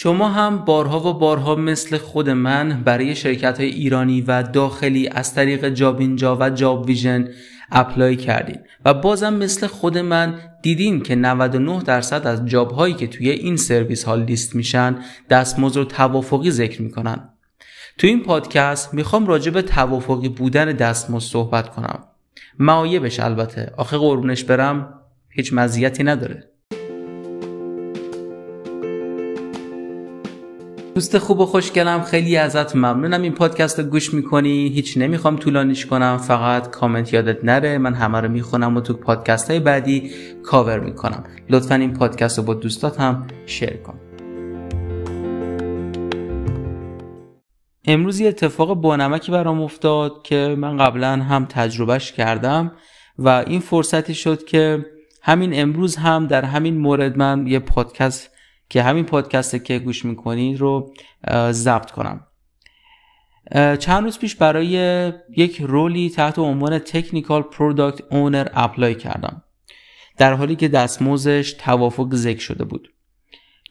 شما هم بارها و بارها مثل خود من برای شرکت های ایرانی و داخلی از طریق جاب اینجا و جاب ویژن apply کردین و بازم مثل خود من دیدین که 99 درصد از job هایی که توی این سرویس ها لیست میشن دستمزد رو توافقی ذکر می‌کنن. تو این پادکست می‌خوام راجع به توافقی بودن دستمزد صحبت کنم. معایبش البته. آخه قربونش برم. هیچ مزیتی نداره. دوست خوب و خوشگلم خیلی ازت ممنونم. این پادکست رو گوش می‌کنی. هیچ نمی‌خوام طولانیش کنم. فقط کامنت یادت نره. من همه رو می‌خونم و تو پادکست های بعدی کاور می‌کنم. لطفا این پادکست رو با دوستات هم شیر کن. امروز یه اتفاق بانمکی برام افتاد که من قبلا هم تجربهش کردم و این فرصتی شد که همین امروز هم در همین مورد من یه پادکست که همین پادکست که گوش می‌کنید رو ضبط کنم. چند روز پیش برای یک role ی تحت عنوان technical product owner apply کردم. در حالی که دستمزدش توافقی ذکر شده بود.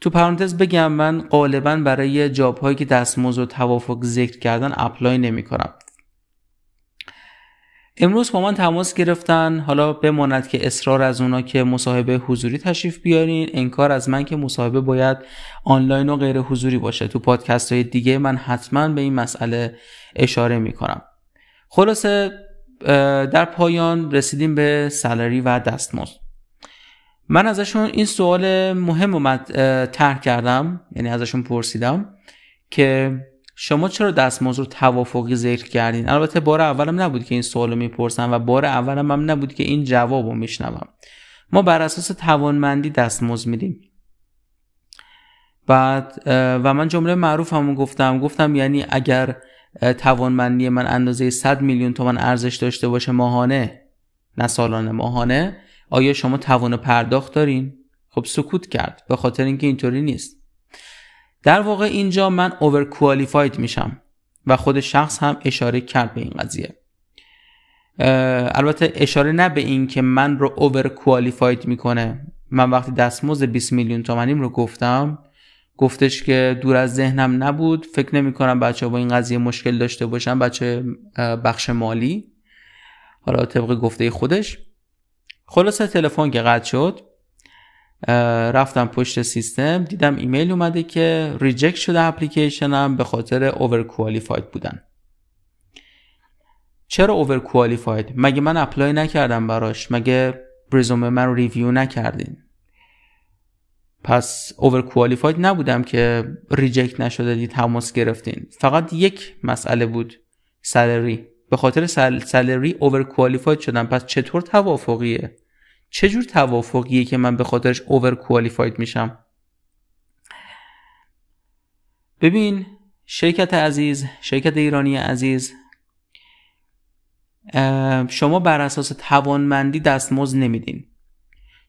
تو پرانتز بگم من غالبا برای job هایی که دستمزد و توافقی ذکر کردن apply نمی کنم امروز با من تماس گرفتن. حالا بماند که اصرار از اونا که مصاحبه حضوری تشریف بیارین. انکار از من که مصاحبه باید آنلاین و غیر حضوری باشه. تو پادکست های دیگه من حتما به این مسئله اشاره می‌کنم. خلاصه در پایان رسیدیم به سالری و دستمزد. من ازشون این سوال مهم رو طرح کردم. یعنی ازشون پرسیدم که شما چرا دستمزد رو توافقی ذکر کردین؟ البته بار اولم نبود که این سوال رو می‌پرسم و بار اولم هم نبود که این جواب رو میشنوم. ما بر اساس توانمندی دستمزد میدیم. بعد و من جمله معروف همون گفتم. گفتم یعنی اگر توانمندی من اندازه 100 میلیون تومن ارزش داشته باشه ماهانه نه سالانه ماهانه آیا شما توان پرداخت دارین؟ خب سکوت کرد به خاطر اینکه اینطوری نیست. در واقع اینجا من اوور کوالیفاید میشم و خود شخص هم اشاره کرد به این قضیه. البته اشاره نه به این که من رو اوور کوالیفاید می‌کنه. من وقتی دستمزد 20 میلیون تومنیم رو گفتم گفتش که دور از ذهنم نبود. فکر نمی کنم بچه با این قضیه مشکل داشته باشن. بچه بخش مالی حالا طبق گفته خودش. خلاصه تلفن که قطع شد. رفتم پشت سیستم دیدم ایمیل اومده که reject شده اپلیکیشنم به خاطر overqualified بودن. چرا overqualified مگه من apply نکردم براش؟ مگه برزومه من ریویو نکردین؟ پس overqualified نبودم که reject نشده تماس گرفتین. فقط یک مسئله بود salary به خاطر salary overqualified شدم. پس چطور توافقیه؟ چه جور توافقیه که من به خاطرش اوور کوالیفاید میشم؟ ببین شرکت عزیز شرکت ایرانی عزیز شما بر اساس توانمندی دستمزد نمیدین.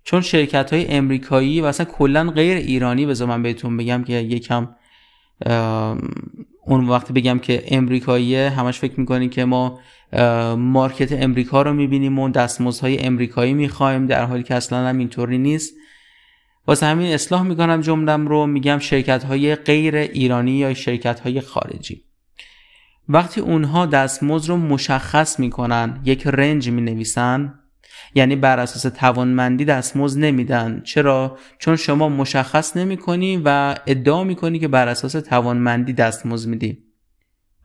چون شرکت های امریکایی و اصلا کلا غیر ایرانی بذار من بهتون بگم که یکم اون وقتی بگم که امریکاییه همش فکر می‌کنی که ما مارکت امریکا رو می‌بینیم و دستمزدهای امریکایی می‌خوایم در حالی که اصلا هم اینطوری نیست. واسه همین اصلاح می‌کنم جملم رو میگم شرکت های غیر ایرانی یا شرکت های خارجی. وقتی اونها دستمزد رو مشخص می‌کنن یک رنج می‌نویسن یعنی بر اساس توانمندی دستمزد نمیدن. چرا؟ چون شما مشخص نمی‌کنی و ادعا می‌کنی که بر اساس توانمندی دستمزد میدی.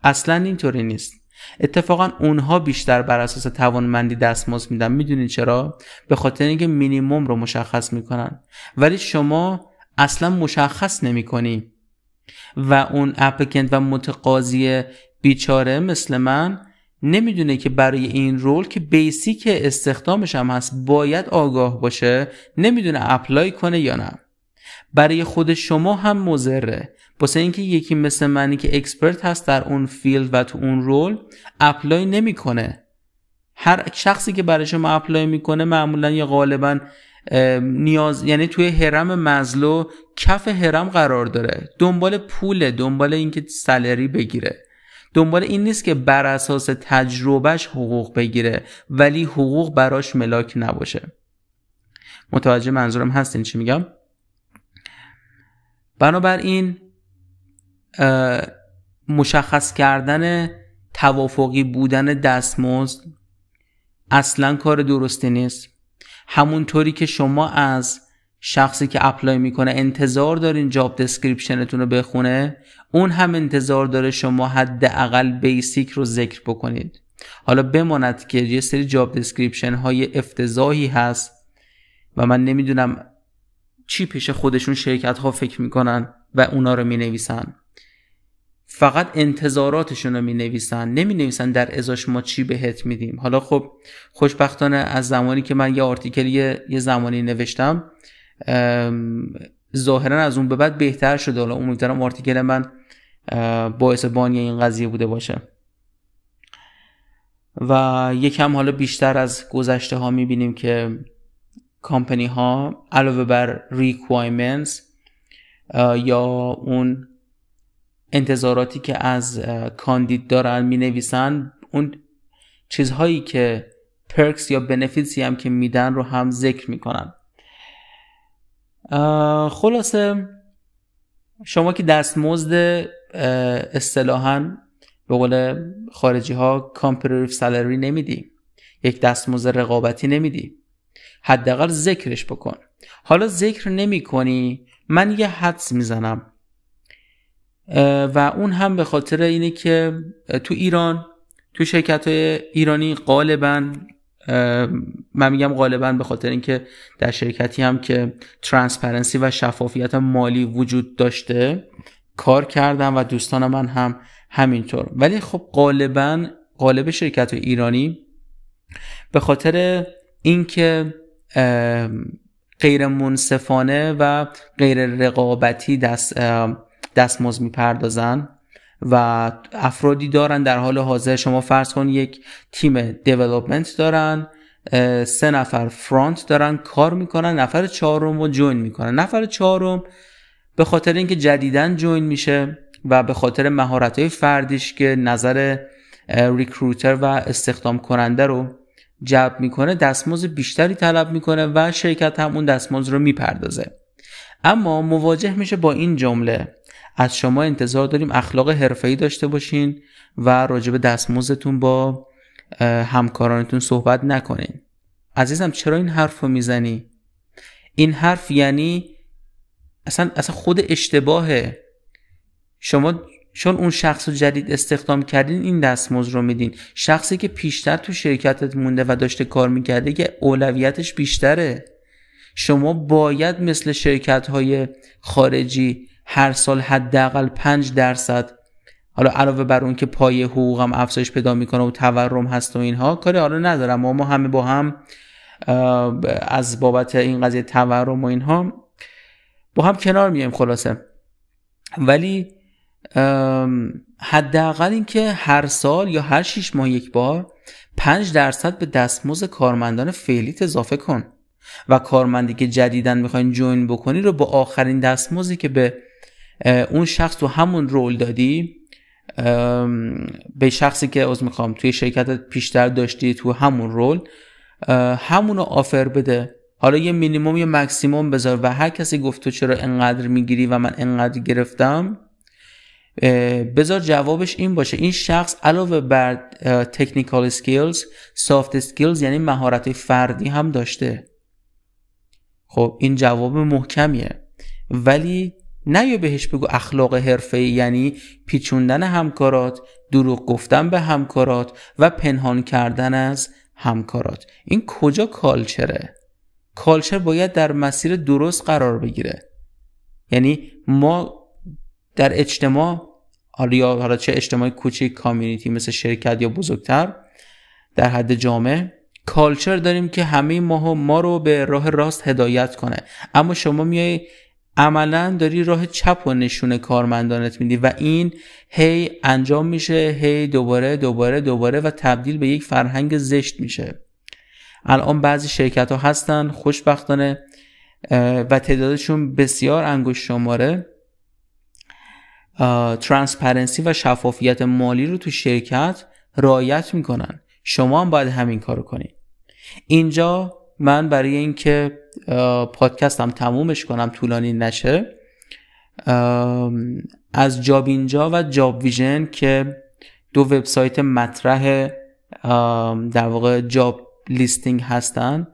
اصلا اینطوری نیست. اتفاقا اونها بیشتر بر اساس توانمندی دستمزد میدن. می‌دونید چرا؟ به خاطر اینکه مینیمم رو مشخص می‌کنن. ولی شما اصلا مشخص نمی‌کنی. و اون اپلیکنت و متقاضی بیچاره مثل من نمی‌دونه که برای این رول که بیسیک استخدامش هم هست باید آگاه باشه نمی‌دونه اپلای کنه یا نه. برای خود شما هم مزره واسه اینکه یکی مثل منی که expert هست در اون field و تو اون role apply نمی‌کنه. هر شخصی که برای شما apply می‌کنه معمولا یا غالبا نیاز یعنی توی هرم مزلو کف هرم قرار داره. دنبال پوله دنبال اینکه salary بگیره. دنبال این نیست که بر اساس تجربهش حقوق بگیره ولی حقوق براش ملاک نباشه. متوجه منظورم هستین چی میگم؟ بنابراین مشخص کردن توافقی بودن دستمزد اصلا کار درستی نیست. همونطوری که شما از شخصی که apply می‌کنه انتظار دارین job description تون رو بخونه؟ اون هم انتظار داره شما حداقل basic رو ذکر بکنید. حالا بماند که یه سری job description های افتضاحی هست و من نمی‌دونم چی پیش خودشون شرکت ها فکر می‌کنن و اونا رو می نویسن فقط انتظاراتشون رو می نویسن نمی نویسن در ازاش ما چی بهت میدیم. حالا خب خوشبختانه از زمانی که من یه article یه, یه زمانی نوشتم ظاهرا از اون به بعد بهتر شده. حالا امیدوارم article من باعث بانی این قضیه بوده باشه. و یکم حالا بیشتر از گذشته ها می‌بینیم که کامپنی ها علاوه بر requirements یا اون انتظاراتی که از کاندید دارن می نویسن اون چیزهایی که پرکس یا بنفیتسی هم که میدن رو هم ذکر می‌کنن. خلاصه شما که دستمزد اصطلاحا به قول خارجی ها competitive salary نمیدی. یک دستمزد رقابتی نمیدی. حداقل ذکرش بکن. حالا ذکر نمی کنی من یه حدس می‌زنم. و اون هم به خاطر اینه که تو ایران تو شرکت های ایرانی غالبا من میگم غالبا به خاطر اینکه در شرکتی هم که transparency و شفافیت مالی وجود داشته کار کردم و دوستان من هم همینطور. ولی خب غالبا غالب شرکت ایرانی به خاطر اینکه غیر منصفانه و غیر رقابتی دست دستمزد می‌پردازن و افرادی دارن در حال حاضر. شما فرض کن یک تیم دیولپمنت دارن سه نفر فرانت دارن کار می‌کنن نفر چهارم رو جوین می‌کنن. نفر چهارم به خاطر اینکه جدیدن جوین میشه و به خاطر مهارت های فردیش که نظر ریکروتر و استخدام کننده رو جلب می‌کنه دستمزد بیشتری طلب می‌کنه و شرکت هم اون دستمزد رو می‌پردازه. اما مواجه میشه با این جمله از شما انتظار داریم اخلاق حرفه‌ای داشته باشین و راجب دستمزدتون با همکارانتون صحبت نکنین. عزیزم چرا این حرف رو می‌زنی؟ این حرف یعنی اصلا, اصلا خود اشتباهه. شما چون اون شخص جدید استخدام کردین این دستمزد رو میدین. شخصی که پیشتر تو شرکتت مونده و داشته کار می‌کرده که اولویتش بیشتره. شما باید مثل شرکت های خارجی هر سال حداقل 5 درصد. حالا علاوه بر اون که پای حقوقم افزایش پیدا می‌کنه و تورم هست و اینها کاری حالا ندارم. ما ما همه با هم از بابت این قضیه تورم و اینها با هم کنار میایم خلاصه. ولی حداقل اینکه هر سال یا هر 6 ماه یک بار 5 درصد به دستمزد کارمندان فعلیت اضافه کن. و کارمندی که جدیدن می‌خواین جوین بکنی رو با آخرین دستمزدی که به اون شخص تو همون role دادی؟ به شخصی که از می‌خوام توی شرکت پیشتر داشتی تو همون role همون رو offer بده. حالا یه مینیموم یه مکسیموم بذار و هر کسی گفت تو چرا انقدر می‌گیری و من انقدر گرفتم بذار جوابش این باشه. این شخص علاوه بر technical skills soft skills یعنی مهارت فردی هم داشته. خب این جواب محکمیه. ولی نه بهش بگو اخلاق حرفه یعنی پیچوندن همکارات دروغ گفتن به همکارات و پنهان کردن از همکارات. این کجا کالچره؟ کالچر باید در مسیر درست قرار بگیره. یعنی ما در اجتماع حالا حالا چه اجتماع کوچیک کامیونیتی مثل شرکت یا بزرگتر در حد جامعه کالچر داریم که همه ما ما رو به راه راست هدایت کنه. اما شما میای عملا داری راه چپ و نشون کارمندانت میدی و این هی انجام میشه هی دوباره دوباره دوباره و تبدیل به یک فرهنگ زشت میشه. الان بعضی شرکت ها هستن خوشبختانه و تعدادشون بسیار انگشت شماره. transparency و شفافیت مالی رو تو شرکت رعایت می‌کنن. شما هم باید همین کارو کنید اینجا من برای اینکه پادکستم تمومش کنم طولانی نشه. از جاب اینجا و جاب ویژن که دو وبسایت مطرح در واقع job listing هستن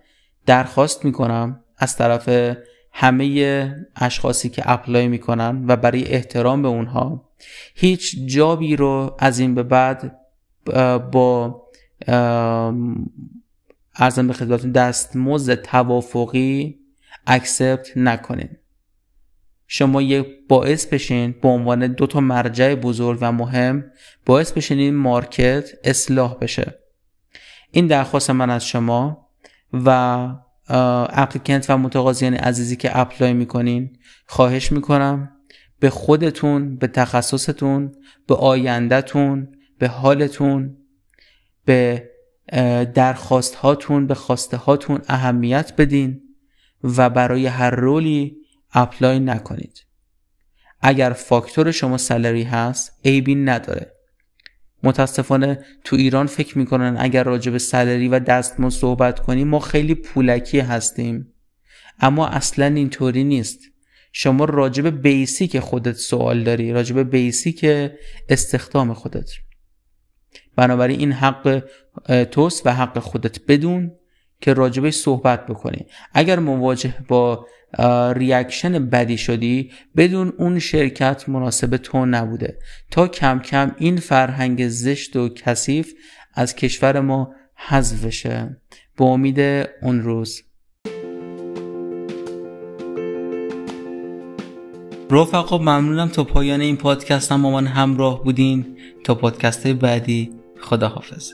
درخواست می‌کنم از طرف همه اشخاصی که apply می‌کنن و برای احترام به اونها. هیچ job ی رو از این به بعد با عرضم به خدمتتون دستمزد توافقی accept نکنین. شما یک باعث بشین به عنوان دو تا مرجع بزرگ و مهم باعث بشین این market اصلاح بشه. این درخواست من از شما و applicant و متقاضیان عزیزی که apply می‌کنین خواهش می‌کنم به خودتون به تخصصتون به آیندهتون به حالتون به درخواست هاتون به خواسته هاتون اهمیت بدین و برای هر role ی apply نکنید. اگر فاکتور شما salary هست عیبی نداره. متاسفانه تو ایران فکر می‌کنن اگر راجع به salary و دستمزد صحبت کنیم ما خیلی پولکی هستیم. اما اصلا اینطوری نیست. شما راجع به basic خودت سوال داری راجع به basic استخدام خودت. بنابراین این حق توست و حق خودت بدون که راجبش صحبت بکنی. اگر مواجه با reaction بدی شدی بدون اون شرکت مناسب تو نبوده. تا کم کم این فرهنگ زشت و کثیف از کشور ما حذف بشه. به امید اون روز. رفقا ممنونم تا پایان این پادکست هم با من همراه بودین. تا پادکست بعدی. خداحافظ.